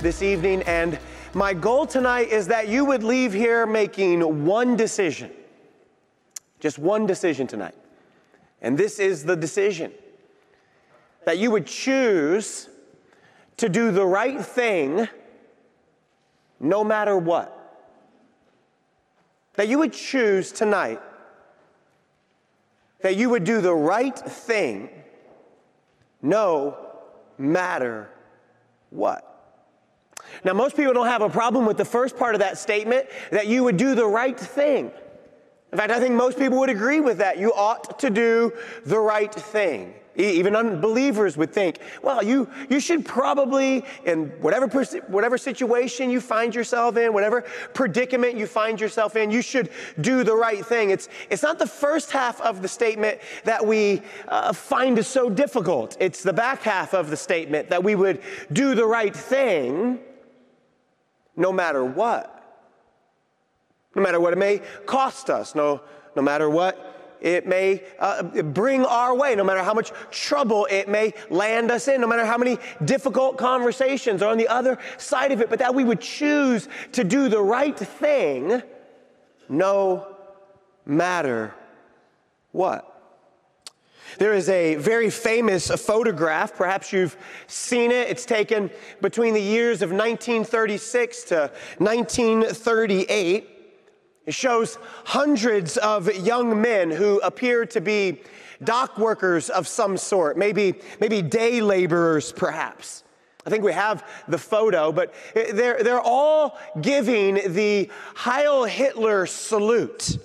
this evening, and my goal tonight is that you would leave here making one decision. Just one decision tonight. And this is the decision that you would choose to do the right thing no matter what. That you would choose tonight that you would do the right thing no matter what. Now, most people don't have a problem with the first part of that statement that you would do the right thing. In fact, I think most people would agree with that. You ought to do the right thing. Even unbelievers would think, well, you, you should probably, in whatever, whatever situation you find yourself in, whatever predicament you find yourself in, you should do the right thing. It's, it's not the first half of the statement that we uh, find is so difficult, it's the back half of the statement that we would do the right thing no matter what. No matter what it may cost us, no, no matter what it may uh, bring our way, no matter how much trouble it may land us in, no matter how many difficult conversations are on the other side of it, but that we would choose to do the right thing no matter what. There is a very famous photograph. Perhaps you've seen it. It's taken between the years of 1936 to 1938. It shows hundreds of young men who appear to be dock workers of some sort, maybe, maybe day laborers, perhaps. I think we have the photo, but they're, they're all giving the Heil Hitler salute.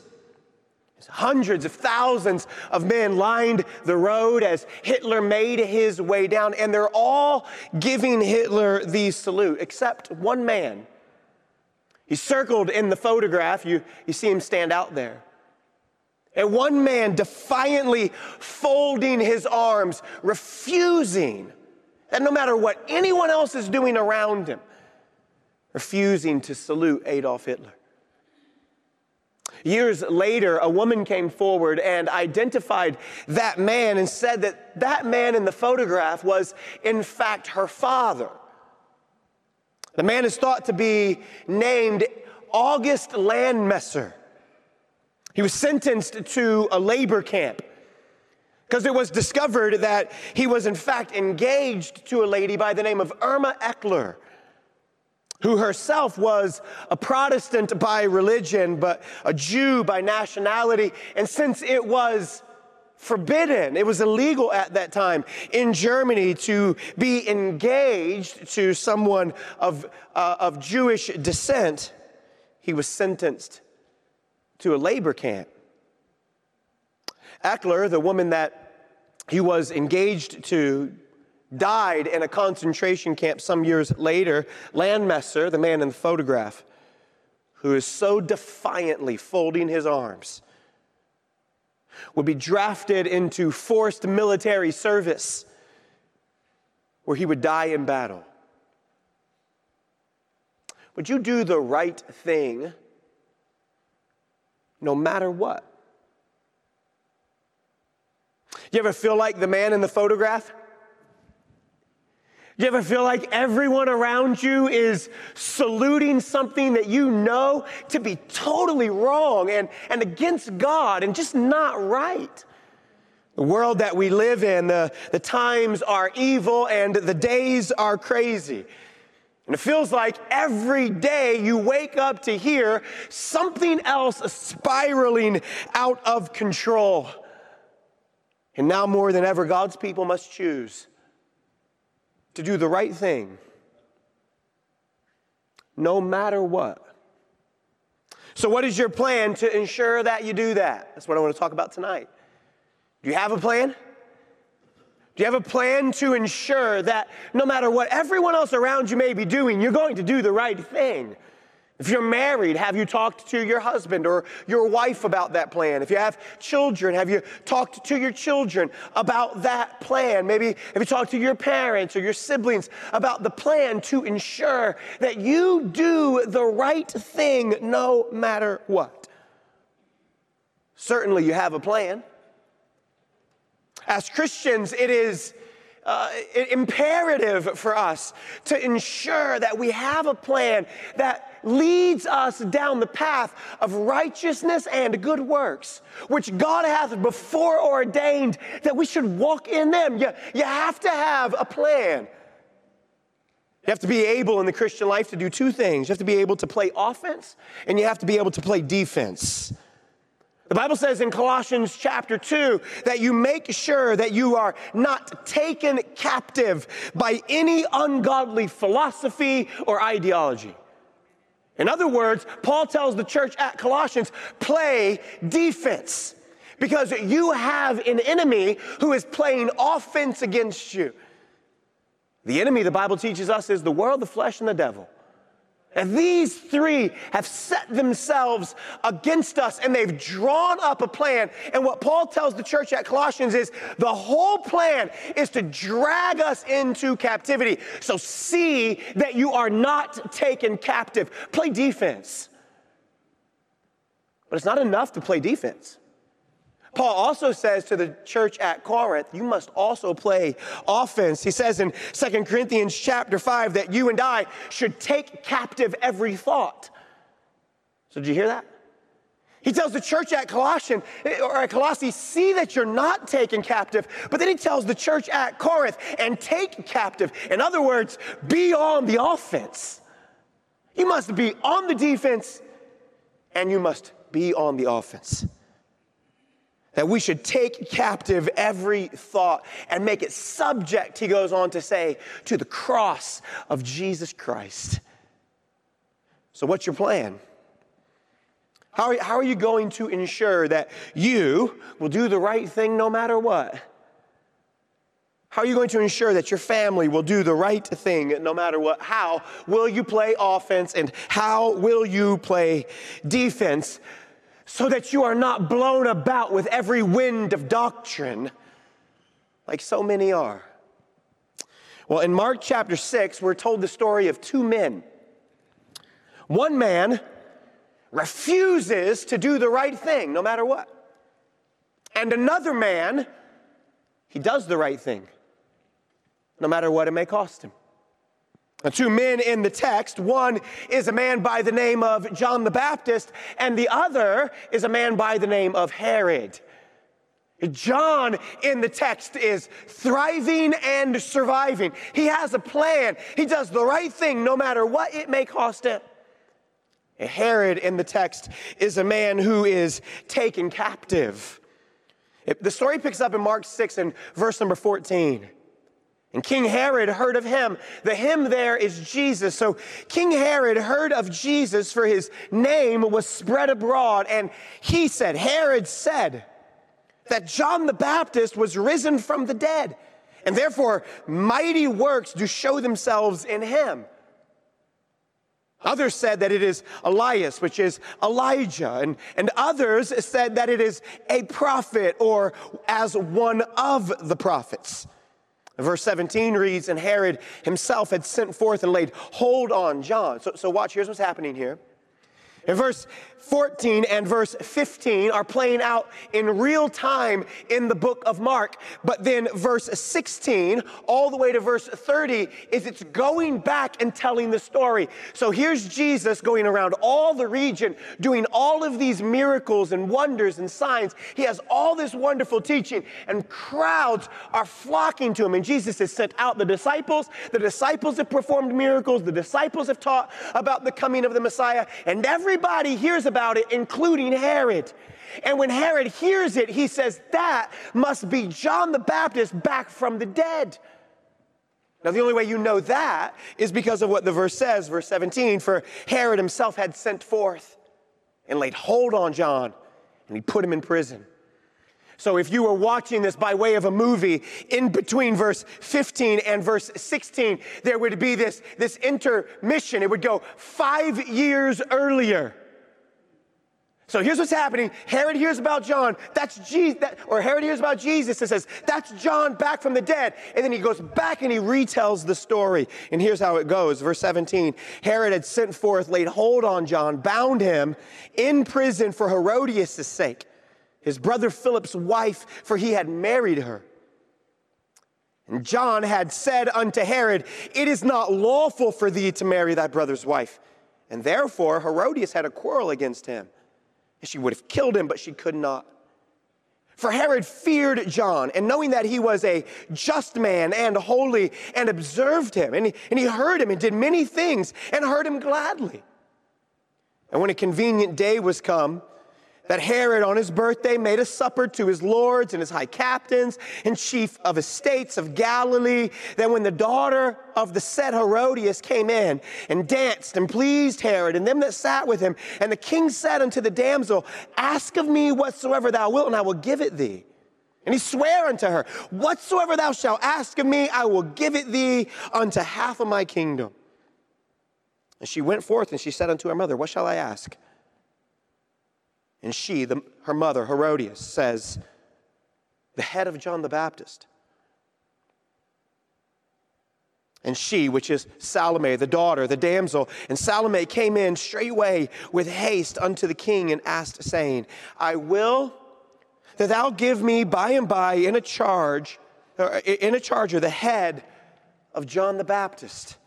Hundreds of thousands of men lined the road as Hitler made his way down, and they're all giving Hitler the salute, except one man. He's circled in the photograph. You, you see him stand out there. And one man defiantly folding his arms, refusing, that no matter what anyone else is doing around him, refusing to salute Adolf Hitler. Years later, a woman came forward and identified that man and said that that man in the photograph was, in fact, her father. The man is thought to be named August Landmesser. He was sentenced to a labor camp because it was discovered that he was, in fact, engaged to a lady by the name of Irma Eckler who herself was a Protestant by religion, but a Jew by nationality. And since it was forbidden, it was illegal at that time in Germany to be engaged to someone of, uh, of Jewish descent, he was sentenced to a labor camp. Eckler, the woman that he was engaged to, died in a concentration camp some years later. Landmesser, the man in the photograph, who is so defiantly folding his arms, would be drafted into forced military service where he would die in battle. Would you do the right thing no matter what? You ever feel like the man in the photograph? Do you ever feel like everyone around you is saluting something that you know to be totally wrong and, and against God and just not right? The world that we live in, the, the times are evil and the days are crazy. And it feels like every day you wake up to hear something else spiraling out of control. And now more than ever, God's people must choose to do the right thing no matter what. So, what is your plan to ensure that you do that? That's what I want to talk about tonight. Do you have a plan? Do you have a plan to ensure that no matter what everyone else around you may be doing, you're going to do the right thing? If you're married, have you talked to your husband or your wife about that plan? If you have children, have you talked to your children about that plan? Maybe have you talked to your parents or your siblings about the plan to ensure that you do the right thing no matter what? Certainly, you have a plan. As Christians, it is uh, imperative for us to ensure that we have a plan that leads us down the path of righteousness and good works, which God hath before ordained that we should walk in them. You, you have to have a plan. You have to be able in the Christian life to do two things. You have to be able to play offense and you have to be able to play defense. The Bible says in Colossians chapter 2 that you make sure that you are not taken captive by any ungodly philosophy or ideology. In other words, Paul tells the church at Colossians, play defense because you have an enemy who is playing offense against you. The enemy, the Bible teaches us, is the world, the flesh, and the devil. And these three have set themselves against us and they've drawn up a plan. And what Paul tells the church at Colossians is the whole plan is to drag us into captivity. So see that you are not taken captive. Play defense. But it's not enough to play defense. Paul also says to the church at Corinth, you must also play offense. He says in 2 Corinthians chapter 5 that you and I should take captive every thought. So did you hear that? He tells the church at Colossian or at Colossae, see that you're not taken captive. But then he tells the church at Corinth, and take captive. In other words, be on the offense. You must be on the defense and you must be on the offense that we should take captive every thought and make it subject, he goes on to say, to the cross of Jesus Christ. So, what's your plan? How are, how are you going to ensure that you will do the right thing no matter what? How are you going to ensure that your family will do the right thing no matter what? How will you play offense and how will you play defense? So that you are not blown about with every wind of doctrine like so many are. Well, in Mark chapter 6, we're told the story of two men. One man refuses to do the right thing no matter what. And another man, he does the right thing no matter what it may cost him. Two men in the text one is a man by the name of John the Baptist, and the other is a man by the name of Herod. John in the text is thriving and surviving. He has a plan. He does the right thing no matter what it may cost him. Herod in the text is a man who is taken captive. The story picks up in Mark 6 and verse number 14. And King Herod heard of him. The him there is Jesus. So King Herod heard of Jesus, for his name was spread abroad. And he said, Herod said, that John the Baptist was risen from the dead, and therefore mighty works do show themselves in him. Others said that it is Elias, which is Elijah, and, and others said that it is a prophet or as one of the prophets. Verse 17 reads, And Herod himself had sent forth and laid hold on John. So, so watch, here's what's happening here. In verse 14 and verse 15 are playing out in real time in the book of Mark. But then verse 16 all the way to verse 30 is it's going back and telling the story. So here's Jesus going around all the region doing all of these miracles and wonders and signs. He has all this wonderful teaching and crowds are flocking to him. And Jesus has sent out the disciples. The disciples have performed miracles. The disciples have taught about the coming of the Messiah. And everybody hears about it, including Herod. And when Herod hears it, he says, That must be John the Baptist back from the dead. Now, the only way you know that is because of what the verse says, verse 17 For Herod himself had sent forth and laid hold on John, and he put him in prison. So if you were watching this by way of a movie, in between verse 15 and verse 16, there would be this, this intermission. It would go five years earlier. So here's what's happening. Herod hears about John. That's Jesus. That, or Herod hears about Jesus and says, That's John back from the dead. And then he goes back and he retells the story. And here's how it goes. Verse 17 Herod had sent forth, laid hold on John, bound him in prison for Herodias' sake his brother Philip's wife, for he had married her. And John had said unto Herod, It is not lawful for thee to marry thy brother's wife. And therefore Herodias had a quarrel against him. And she would have killed him, but she could not. For Herod feared John, and knowing that he was a just man and holy, and observed him, and he, and he heard him and did many things, and heard him gladly. And when a convenient day was come, that Herod on his birthday made a supper to his lords and his high captains and chief of estates of Galilee. Then when the daughter of the said Herodias came in and danced and pleased Herod and them that sat with him, and the king said unto the damsel, Ask of me whatsoever thou wilt, and I will give it thee. And he sware unto her, Whatsoever thou shalt ask of me, I will give it thee unto half of my kingdom. And she went forth and she said unto her mother, What shall I ask? And she, the, her mother, Herodias, says, The head of John the Baptist. And she, which is Salome, the daughter, the damsel, and Salome came in straightway with haste unto the king and asked, saying, I will that thou give me by and by in a charge, in a charger, the head of John the Baptist.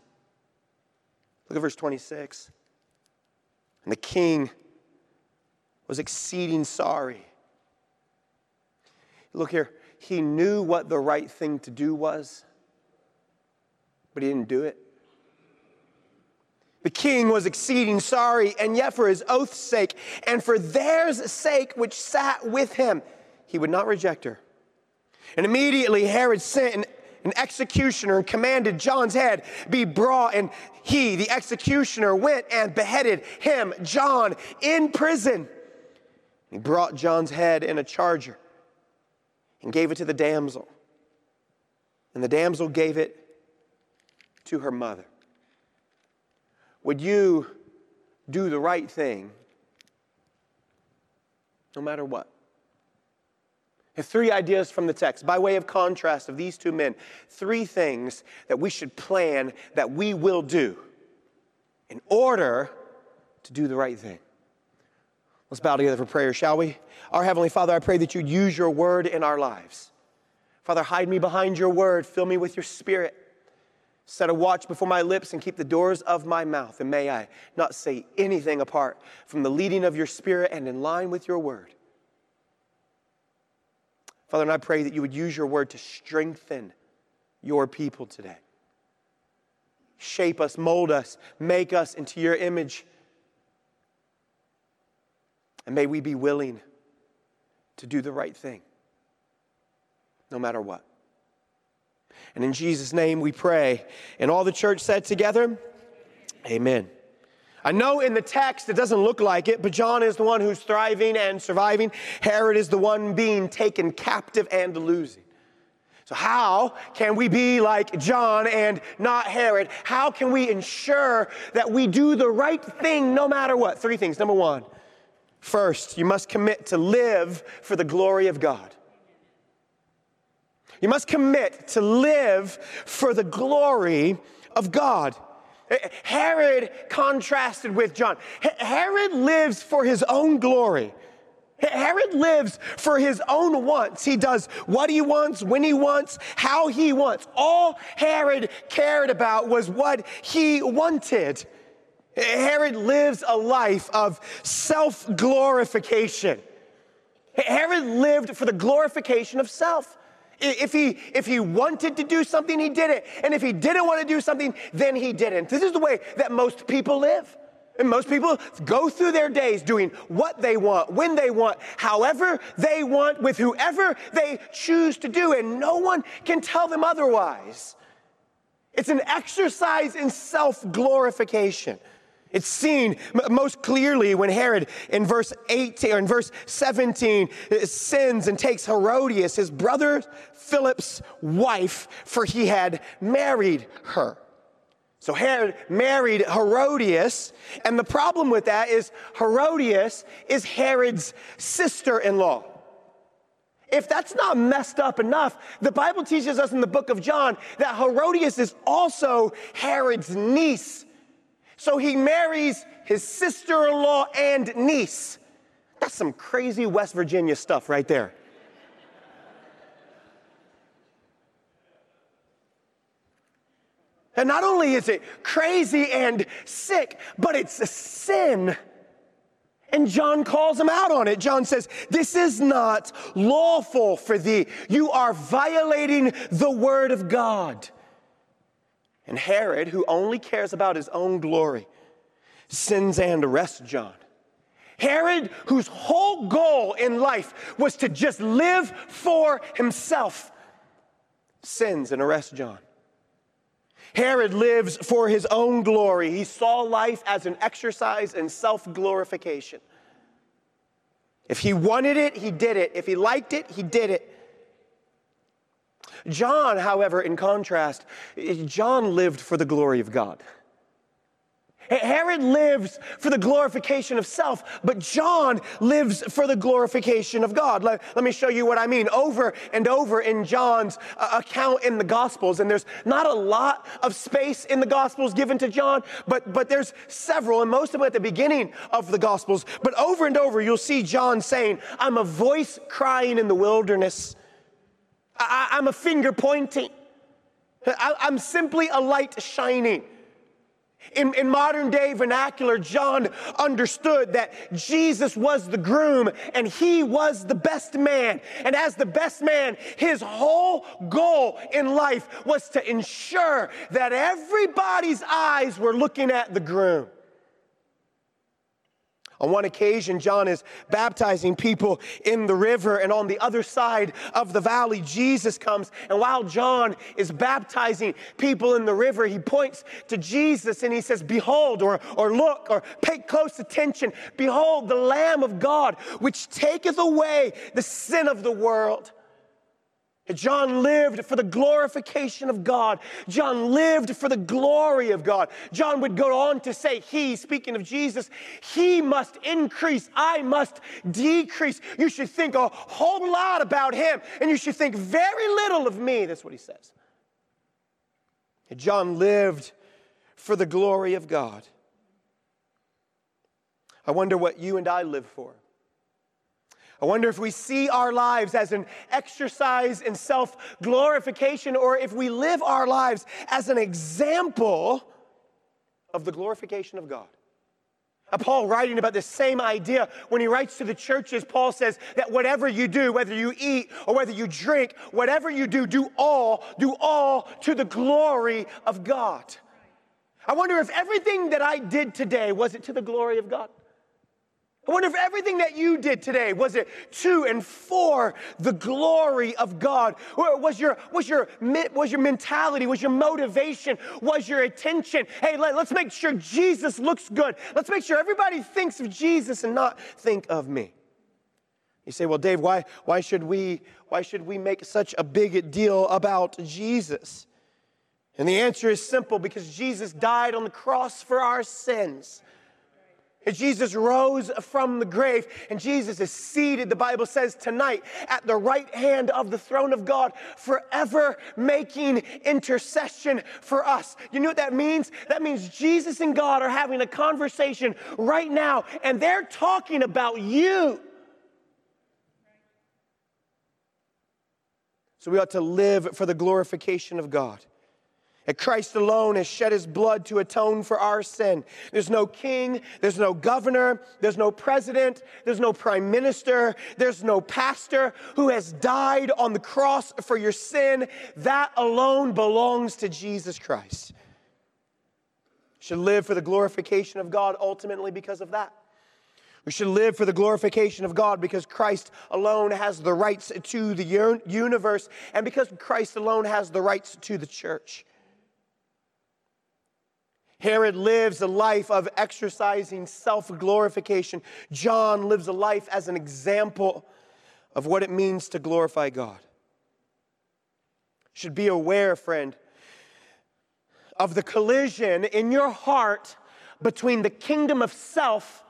Look at verse 26. And the king was exceeding sorry. Look here, he knew what the right thing to do was, but he didn't do it. The king was exceeding sorry, and yet for his oath's sake, and for theirs sake which sat with him, he would not reject her. And immediately Herod sent an, an executioner and commanded John's head be brought, and he, the executioner, went and beheaded him, John, in prison. He brought John's head in a charger and gave it to the damsel. And the damsel gave it to her mother. Would you do the right thing no matter what? Have three ideas from the text by way of contrast of these two men. Three things that we should plan that we will do in order to do the right thing. Let's bow together for prayer, shall we? Our Heavenly Father, I pray that you'd use your word in our lives. Father, hide me behind your word, fill me with your spirit. Set a watch before my lips and keep the doors of my mouth. And may I not say anything apart from the leading of your spirit and in line with your word. Father, and I pray that you would use your word to strengthen your people today. Shape us, mold us, make us into your image. And may we be willing to do the right thing, no matter what. And in Jesus' name we pray. And all the church said together, Amen. I know in the text it doesn't look like it, but John is the one who's thriving and surviving. Herod is the one being taken captive and losing. So, how can we be like John and not Herod? How can we ensure that we do the right thing no matter what? Three things. Number one, First, you must commit to live for the glory of God. You must commit to live for the glory of God. Eh, eh, Herod contrasted with John. Herod lives for his own glory. Herod lives for his own wants. He does what he wants, when he wants, how he wants. All Herod cared about was what he wanted. Herod lives a life of self glorification. Herod lived for the glorification of self. If he, if he wanted to do something, he did it. And if he didn't want to do something, then he didn't. This is the way that most people live. And most people go through their days doing what they want, when they want, however they want, with whoever they choose to do, and no one can tell them otherwise. It's an exercise in self glorification. It's seen most clearly when Herod in verse 18 or in verse 17 uh, sins and takes Herodias, his brother Philip's wife, for he had married her. So Herod married Herodias, and the problem with that is Herodias is Herod's sister in law. If that's not messed up enough, the Bible teaches us in the book of John that Herodias is also Herod's niece. So he marries his sister in law and niece. That's some crazy West Virginia stuff right there. And not only is it crazy and sick, but it's a sin. And John calls him out on it. John says, This is not lawful for thee. You are violating the word of God. And Herod, who only cares about his own glory, sins and arrests John. Herod, whose whole goal in life was to just live for himself, sins and arrests John. Herod lives for his own glory. He saw life as an exercise in self glorification. If he wanted it, he did it. If he liked it, he did it. John, however, in contrast, John lived for the glory of God. Herod lives for the glorification of self, but John lives for the glorification of God. Let, let me show you what I mean. Over and over in John's uh, account in the Gospels, and there's not a lot of space in the Gospels given to John, but, but there's several, and most of them at the beginning of the Gospels. But over and over, you'll see John saying, I'm a voice crying in the wilderness, I, am a finger pointing, I, I'm simply a light shining. In, in, modern day vernacular, John understood that Jesus was the groom and he was the best man. And as the best man, his whole goal in life was to ensure that everybody's eyes were looking at the groom. On one occasion, John is baptizing people in the river, and on the other side of the valley, Jesus comes. And while John is baptizing people in the river, he points to Jesus and he says, Behold, or, or look, or pay close attention. Behold, the Lamb of God, which taketh away the sin of the world. John lived for the glorification of God. John lived for the glory of God. John would go on to say, He, speaking of Jesus, He must increase, I must decrease. You should think a whole lot about Him, and you should think very little of me. That's what he says. John lived for the glory of God. I wonder what you and I live for. I wonder if we see our lives as an exercise in self glorification or if we live our lives as an example of the glorification of God. Uh, Paul, writing about the same idea, when he writes to the churches, Paul says that whatever you do, whether you eat or whether you drink, whatever you do, do all, do all to the glory of God. I wonder if everything that I did today was it to the glory of God? I wonder if everything that you did today was it to and for the glory of God? Or was your was your was your mentality, was your motivation, was your attention? Hey, let, us make sure Jesus looks good. Let's make sure everybody thinks of Jesus and not think of me. You say, well, Dave, why why should we why should we make such a big deal about Jesus? And the answer is simple because Jesus died on the cross for our sins. Jesus rose from the grave and Jesus is seated, the Bible says tonight, at the right hand of the throne of God, forever making intercession for us. You know what that means? That means Jesus and God are having a conversation right now and they're talking about you. So we ought to live for the glorification of God. That Christ alone has shed his blood to atone for our sin. There's no king, there's no governor, there's no president, there's no prime minister, there's no pastor who has died on the cross for your sin. That alone belongs to Jesus Christ. We should live for the glorification of God ultimately because of that. We should live for the glorification of God because Christ alone has the rights to the universe and because Christ alone has the rights to the church. Herod lives a life of exercising self glorification. John lives a life as an example of what it means to glorify God. Should be aware, friend, of the collision in your heart between the kingdom of self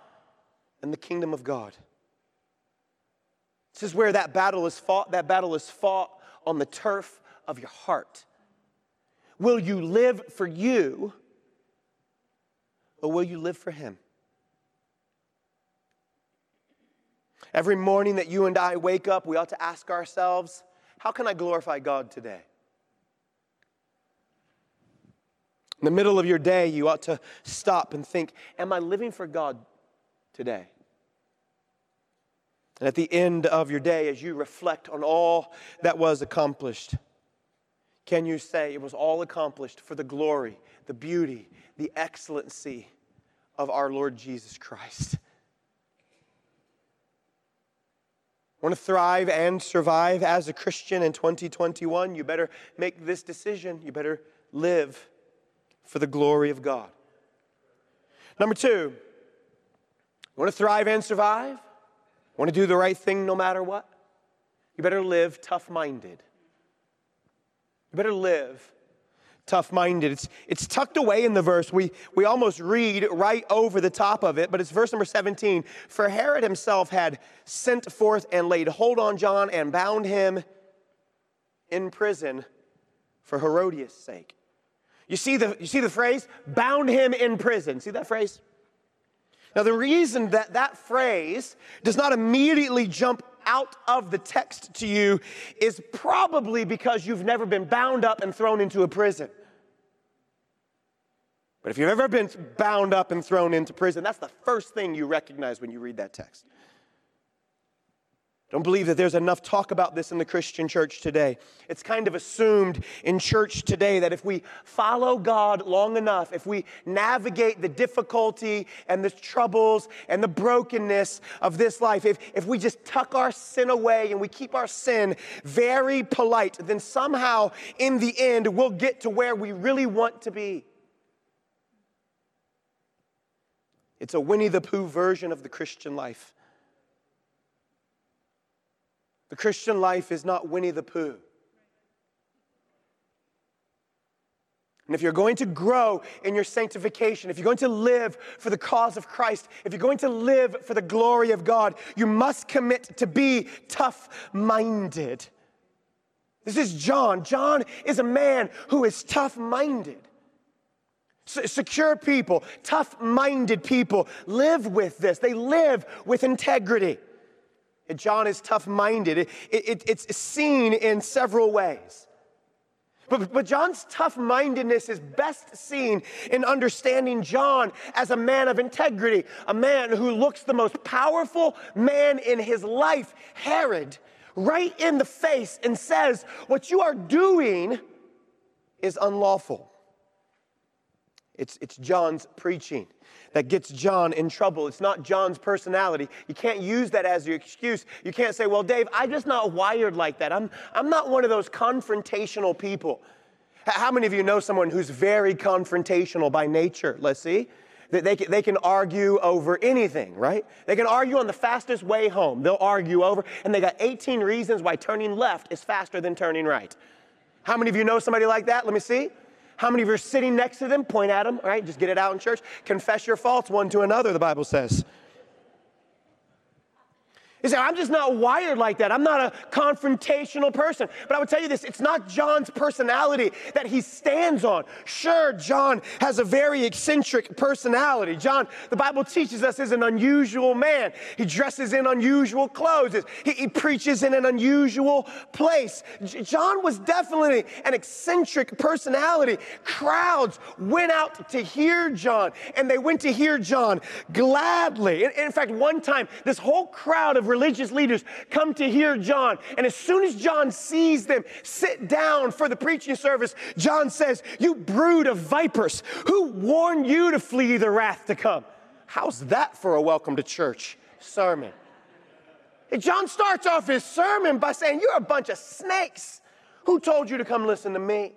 and the kingdom of God. This is where that battle is fought. That battle is fought on the turf of your heart. Will you live for you? Or will you live for Him? Every morning that you and I wake up, we ought to ask ourselves, how can I glorify God today? In the middle of your day, you ought to stop and think, Am I living for God today? And at the end of your day, as you reflect on all that was accomplished, can you say it was all accomplished for the glory, the beauty, the excellency of our Lord Jesus Christ? Want to thrive and survive as a Christian in 2021? You better make this decision. You better live for the glory of God. Number two, want to thrive and survive? Want to do the right thing no matter what? You better live tough minded. You better live tough minded. It's, it's tucked away in the verse. We, we almost read right over the top of it, but it's verse number 17. For Herod himself had sent forth and laid hold on John and bound him in prison for Herodias' sake. You see the, you see the phrase? Bound him in prison. See that phrase? Now, the reason that that phrase does not immediately jump out of the text to you is probably because you've never been bound up and thrown into a prison. But if you've ever been bound up and thrown into prison, that's the first thing you recognize when you read that text. Don't believe that there's enough talk about this in the Christian church today. It's kind of assumed in church today that if we follow God long enough, if we navigate the difficulty and the troubles and the brokenness of this life, if, if we just tuck our sin away and we keep our sin very polite, then somehow in the end we'll get to where we really want to be. It's a Winnie the Pooh version of the Christian life. The Christian life is not Winnie the Pooh. And if you're going to grow in your sanctification, if you're going to live for the cause of Christ, if you're going to live for the glory of God, you must commit to be tough minded. This is John. John is a man who is tough minded. Secure people, tough minded people live with this, they live with integrity. And John is tough minded. It, it, it's seen in several ways. But, but John's tough mindedness is best seen in understanding John as a man of integrity, a man who looks the most powerful man in his life, Herod, right in the face and says, What you are doing is unlawful. It's, it's John's preaching that gets John in trouble. It's not John's personality. You can't use that as your excuse. You can't say, well, Dave, I'm just not wired like that. I'm, I'm not one of those confrontational people. How many of you know someone who's very confrontational by nature? Let's see. They can, they can argue over anything, right? They can argue on the fastest way home. They'll argue over, and they got 18 reasons why turning left is faster than turning right. How many of you know somebody like that? Let me see. How many of you are sitting next to them? Point at them, all right? Just get it out in church. Confess your faults one to another, the Bible says. He said, I'm just not wired like that. I'm not a confrontational person. But I would tell you this it's not John's personality that he stands on. Sure, John has a very eccentric personality. John, the Bible teaches us, is an unusual man. He dresses in unusual clothes, he, he preaches in an unusual place. J- John was definitely an eccentric personality. Crowds went out to hear John, and they went to hear John gladly. In, in fact, one time, this whole crowd of religious leaders come to hear John. And as soon as John sees them sit down for the preaching service, John says, You brood of vipers, who warned you to flee the wrath to come? How's that for a welcome to church sermon? And John starts off his sermon by saying, You're a bunch of snakes. Who told you to come listen to me?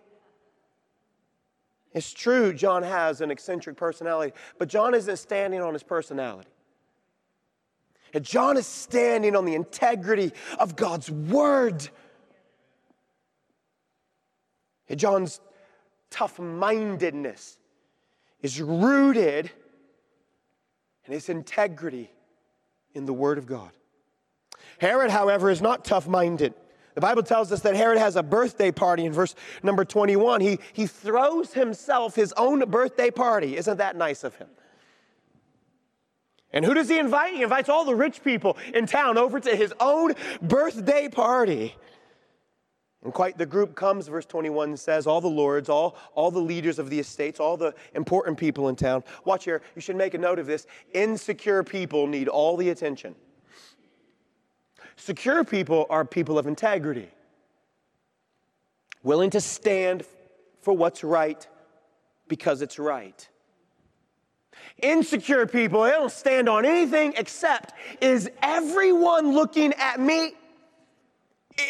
It's true, John has an eccentric personality, but John isn't standing on his personality. And John is standing on the integrity of God's word. And John's tough mindedness is rooted in his integrity in the word of God. Herod, however, is not tough minded. The Bible tells us that Herod has a birthday party in verse number 21. He, he throws himself his own birthday party. Isn't that nice of him? And who does he invite? He invites all the rich people in town over to his own birthday party. And quite the group comes, verse 21 says, all the lords, all, all the leaders of the estates, all the important people in town. Watch here, you should make a note of this. Insecure people need all the attention. Secure people are people of integrity, willing to stand for what's right because it's right. Insecure people, they don't stand on anything except is everyone looking at me?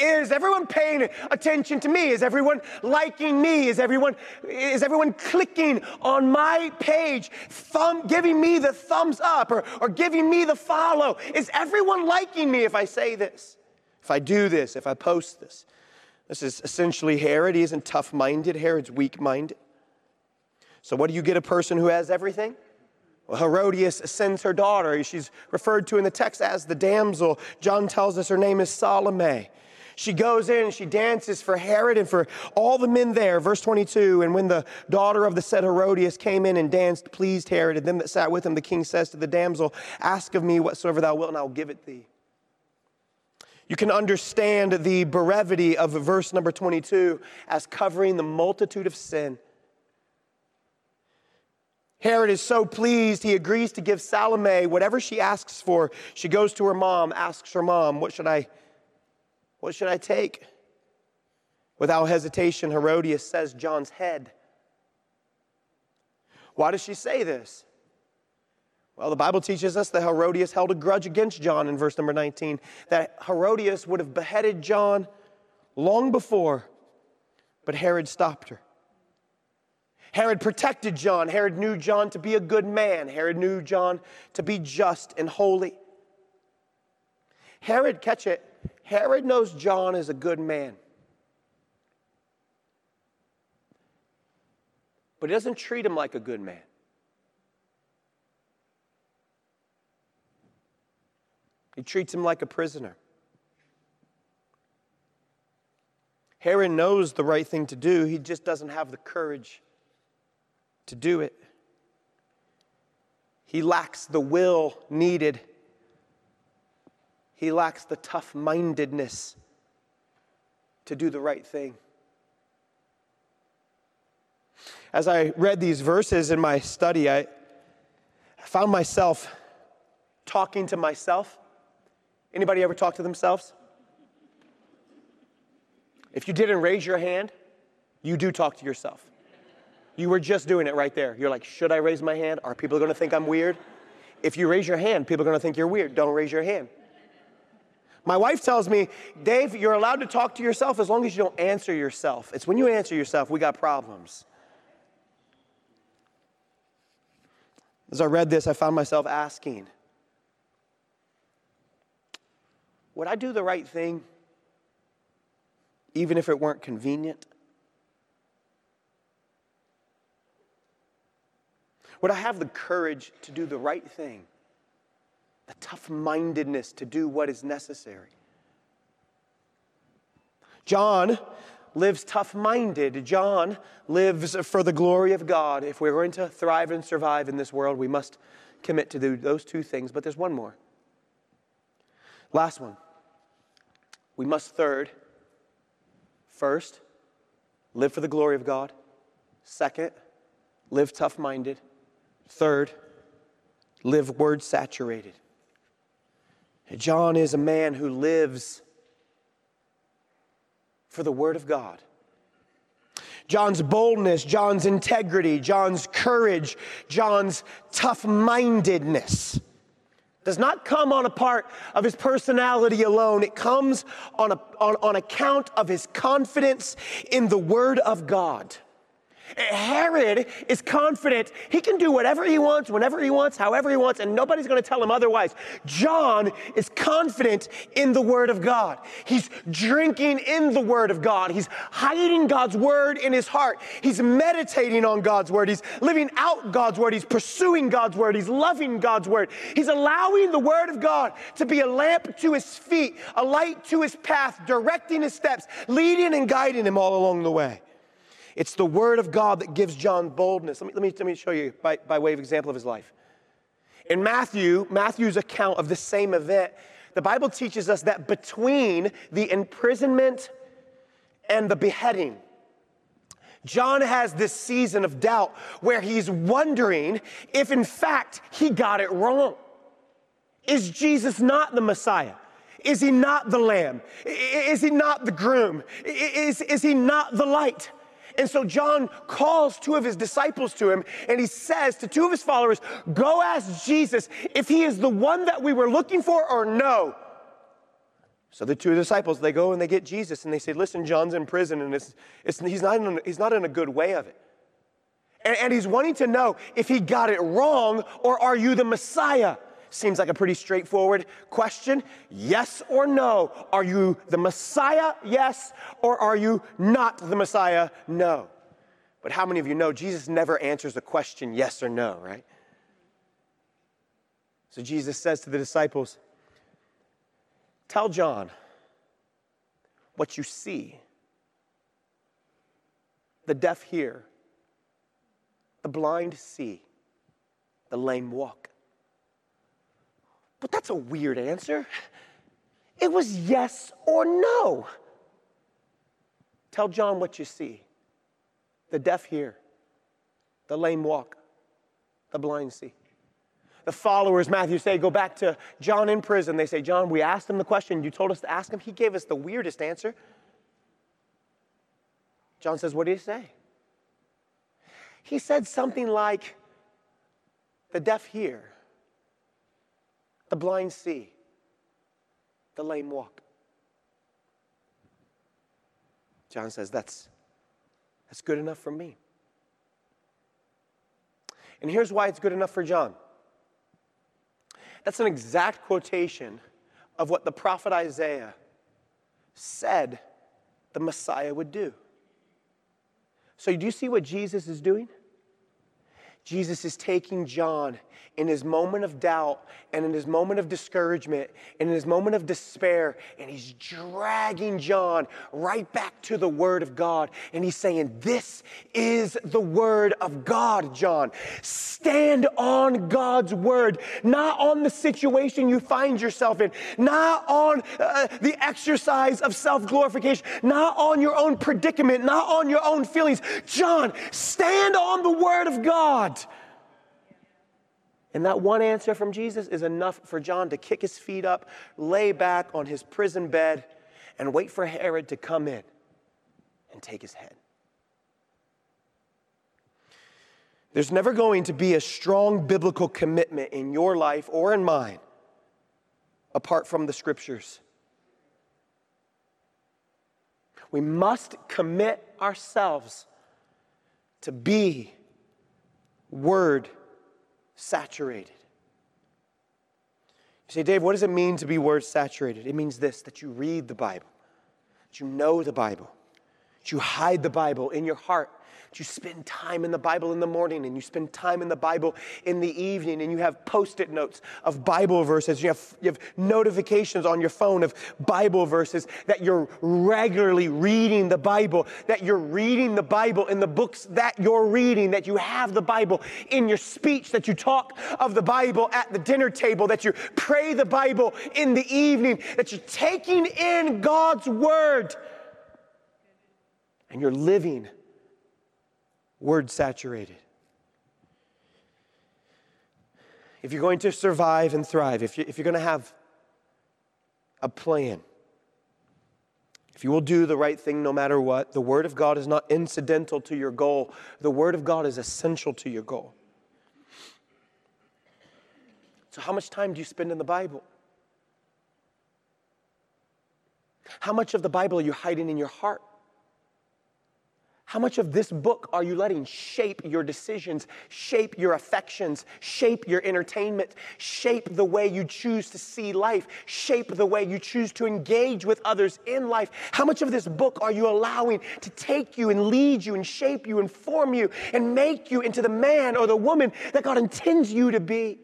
Is everyone paying attention to me? Is everyone liking me? Is everyone is everyone clicking on my page, thumb, giving me the thumbs up or, or giving me the follow? Is everyone liking me if I say this? If I do this, if I post this? This is essentially Herod. He isn't tough-minded. Herod's weak-minded. So what do you get a person who has everything? Herodias sends her daughter. She's referred to in the text as the damsel. John tells us her name is Salome. She goes in and she dances for Herod and for all the men there. Verse 22 And when the daughter of the said Herodias came in and danced, pleased Herod, and them that sat with him, the king says to the damsel, Ask of me whatsoever thou wilt, and I will give it thee. You can understand the brevity of verse number 22 as covering the multitude of sin. Herod is so pleased, he agrees to give Salome whatever she asks for. She goes to her mom, asks her mom, What should I what should I take? Without hesitation, Herodias says John's head. Why does she say this? Well, the Bible teaches us that Herodias held a grudge against John in verse number 19, that Herodias would have beheaded John long before, but Herod stopped her. Herod protected John. Herod knew John to be a good man. Herod knew John to be just and holy. Herod, catch it, Herod knows John is a good man. But he doesn't treat him like a good man. He treats him like a prisoner. Herod knows the right thing to do, he just doesn't have the courage to do it. He lacks the will needed he lacks the tough mindedness to do the right thing. As I read these verses in my study, I found myself talking to myself. Anybody ever talk to themselves? If you didn't raise your hand, you do talk to yourself. You were just doing it right there. You're like, should I raise my hand? Are people to think I'm weird? If you raise your hand, people are to think you're weird. Don't raise your hand. My wife tells me, Dave, you're allowed to talk to yourself as long as you don't answer yourself. It's when you answer yourself, we got problems. As I read this, I found myself asking, would I do the right thing even if it weren't convenient? Would I have the courage to do the right thing the tough mindedness to do what is necessary. John lives tough minded. John lives for the glory of God. If we're going to thrive and survive in this world, we must commit to do those two things. But there's one more. Last one. We must third, first, live for the glory of God. Second, live tough minded. Third, live word saturated. John is a man who lives for the Word of God. John's boldness, John's integrity, John's courage, John's tough mindedness does not come on a part of his personality alone. It comes on, a, on, on account of his confidence in the Word of God. Herod is confident he can do whatever he wants, whenever he wants, however he wants, and nobody's going to tell him otherwise. John is confident in the Word of God. He's drinking in the Word of God. He's hiding God's Word in his heart. He's meditating on God's Word. He's living out God's Word. He's pursuing God's Word. He's loving God's Word. He's allowing the Word of God to be a lamp to his feet, a light to his path, directing his steps, leading and guiding him all along the way. It's the word of God that gives John boldness. Let me, let me, let me show you by, by way of example of his life. In Matthew, Matthew's account of the same event, the Bible teaches us that between the imprisonment and the beheading, John has this season of doubt where he's wondering if, in fact, he got it wrong. Is Jesus not the Messiah? Is he not the Lamb? Is he not the groom? Is, is he not the light? And so John calls two of his disciples to him and he says to two of his followers, Go ask Jesus if he is the one that we were looking for or no. So the two disciples, they go and they get Jesus and they say, Listen, John's in prison and it's, it's, he's, not in, he's not in a good way of it. And, and he's wanting to know if he got it wrong or are you the Messiah? Seems like a pretty straightforward question. Yes or no? Are you the Messiah? Yes. Or are you not the Messiah? No. But how many of you know Jesus never answers the question yes or no, right? So Jesus says to the disciples, Tell John what you see. The deaf hear, the blind see, the lame walk. But that's a weird answer. It was yes or no. Tell John what you see. The deaf hear, the lame walk, the blind see. The followers, Matthew say, go back to John in prison. They say, John, we asked him the question. You told us to ask him. He gave us the weirdest answer. John says, What did he say? He said something like, The deaf hear, the blind see, the lame walk. John says, That's, that's good enough for me. And here's why it's good enough for John. That's an exact quotation of what the prophet Isaiah said the Messiah would do. So, do you see what Jesus is doing? Jesus is taking John in his moment of doubt and in his moment of discouragement and in his moment of despair, and he's dragging John right back to the Word of God. And he's saying, This is the Word of God, John. Stand on God's Word, not on the situation you find yourself in, not on uh, the exercise of self glorification, not on your own predicament, not on your own feelings. John, stand on the Word of God. And that one answer from Jesus is enough for John to kick his feet up, lay back on his prison bed, and wait for Herod to come in and take his head. There's never going to be a strong biblical commitment in your life or in mine apart from the scriptures. We must commit ourselves to be word saturated. You say, Dave, what does it mean to be word saturated? It means this that you read the Bible, that you know the Bible, that you hide the Bible in your heart you spend time in the Bible in the morning and you spend time in the Bible in the evening and you have post it notes of Bible verses. You have, you have notifications on your phone of Bible verses that you're regularly reading the Bible, that you're reading the Bible in the books that you're reading, that you have the Bible in your speech, that you talk of the Bible at the dinner table, that you pray the Bible in the evening, that you're taking in God's Word and you're living word saturated. If you're going to survive and thrive, if, you, if you're going to have a plan, if you will do the right thing no matter what, the Word of God is not incidental to your goal. The Word of God is essential to your goal. So, how much time do you spend in the Bible? How much of the Bible are you hiding in your heart? How much of this book are you letting shape your decisions, shape your affections, shape your entertainment, shape the way you choose to see life, shape the way you choose to engage with others in life? How much of this book are you allowing to take you and lead you and shape you and form you and make you into the man or the woman that God intends you to be?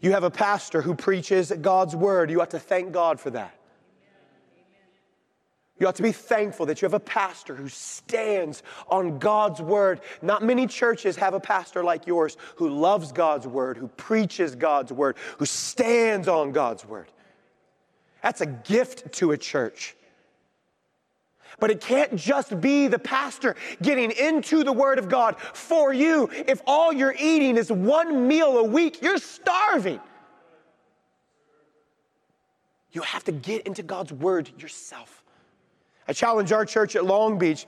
You have a pastor who preaches God's word. You ought to thank God for that. You ought to be thankful that you have a pastor who stands on God's word. Not many churches have a pastor like yours who loves God's word, who preaches God's word, who stands on God's word. That's a gift to a church. But it can't just be the pastor getting into the Word of God for you. If all you're eating is one meal a week, you're starving. You have to get into God's Word yourself. I challenge our church at Long Beach.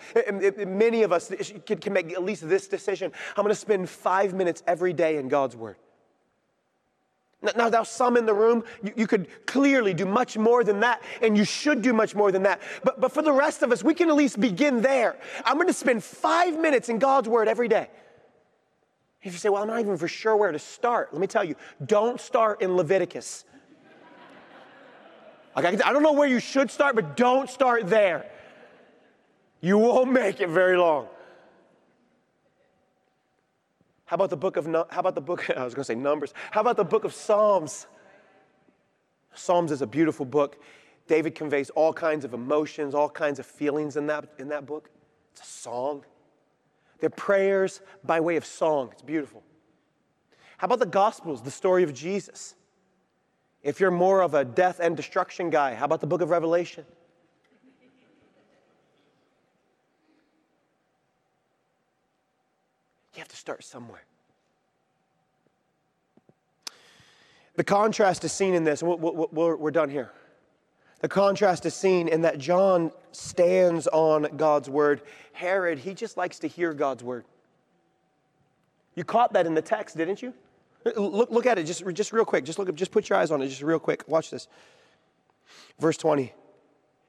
Many of us can make at least this decision. I'm going to spend five minutes every day in God's Word. Now, now, some in the room, you, you, could clearly do much more than that, and you should do much more than that. But, but for the rest of us, we can at least begin there. I'm going to spend five minutes in God's Word every day. If you say, Well, I'm not even for sure where to start, let me tell you don't start in Leviticus. Okay, I don't know where you should start, but don't start there. You won't make it very long. How about the book of how about the book I was going to say numbers. How about the book of Psalms? Psalms is a beautiful book. David conveys all kinds of emotions, all kinds of feelings in that in that book. It's a song. They're prayers by way of song. It's beautiful. How about the Gospels, the story of Jesus? If you're more of a death and destruction guy, how about the book of Revelation? You have to start somewhere. The contrast is seen in this, we're done here. The contrast is seen in that John stands on God's word. Herod, he just likes to hear God's word. You caught that in the text, didn't you? Look, look at it just, just real quick. Just look, just put your eyes on it just real quick. Watch this. Verse 20.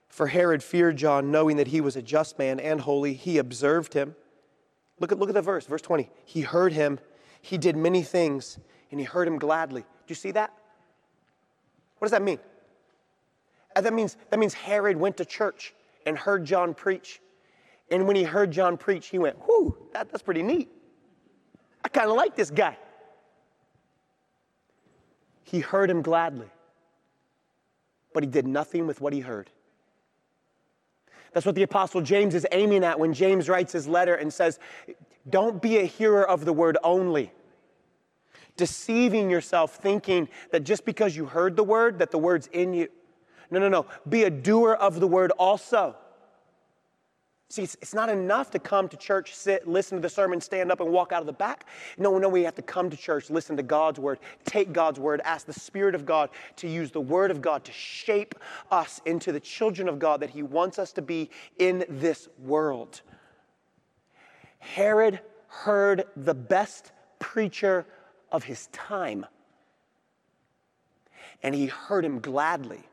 For Herod feared John, knowing that he was a just man and holy. He observed him Look at, look at the verse, verse 20. He heard him, he did many things, and he heard him gladly. Do you see that? What does that mean? Uh, that means, that means Herod went to church and heard John preach. And when he heard John preach, he went, Whew, that, that's pretty neat. I kind of like this guy. He heard him gladly, but he did nothing with what he heard. That's what the Apostle James is aiming at when James writes his letter and says, Don't be a hearer of the word only, deceiving yourself, thinking that just because you heard the word, that the word's in you. No, no, no. Be a doer of the word also. See, it's, it's, not enough to come to church, sit, listen to the sermon, stand up, and walk out of the back. No, no, we have to come to church, listen to God's word, take God's word, ask the Spirit of God to use the word of God to shape us into the children of God that He wants us to be in this world. Herod heard the best preacher of his time, and he heard him gladly.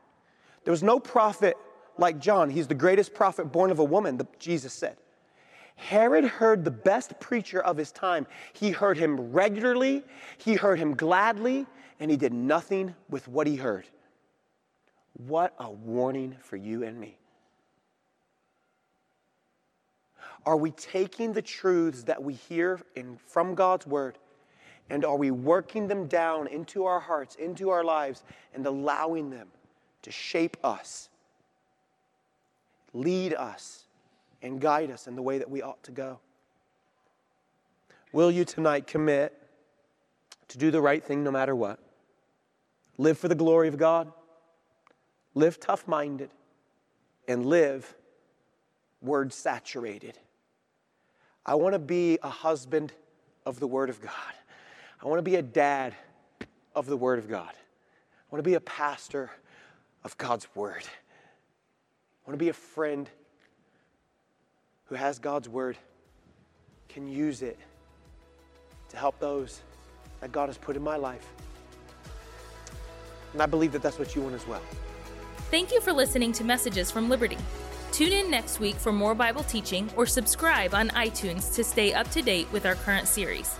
There was no prophet like John. He's the greatest prophet born of a woman, Jesus said. Herod heard the best preacher of his time. He heard him regularly, he heard him gladly, and he did nothing with what he heard. What a warning for you and me. Are we taking the truths that we hear in, from God's word and are we working them down into our hearts, into our lives, and allowing them to shape us lead us and guide us in the way that we ought to go. Will you tonight commit to do the right thing no matter what? Live for the glory of God, live tough minded, and live word saturated. I want to be a husband of the Word of God. I want to be a dad of the Word of God. I want to be a pastor of God's Word. I want to be a friend who has God's word, can use it to help those that God has put in my life. And I believe that that's what you want as well. Thank you for listening to Messages from Liberty. Tune in next week for more Bible teaching or subscribe on iTunes to stay up to date with our current series.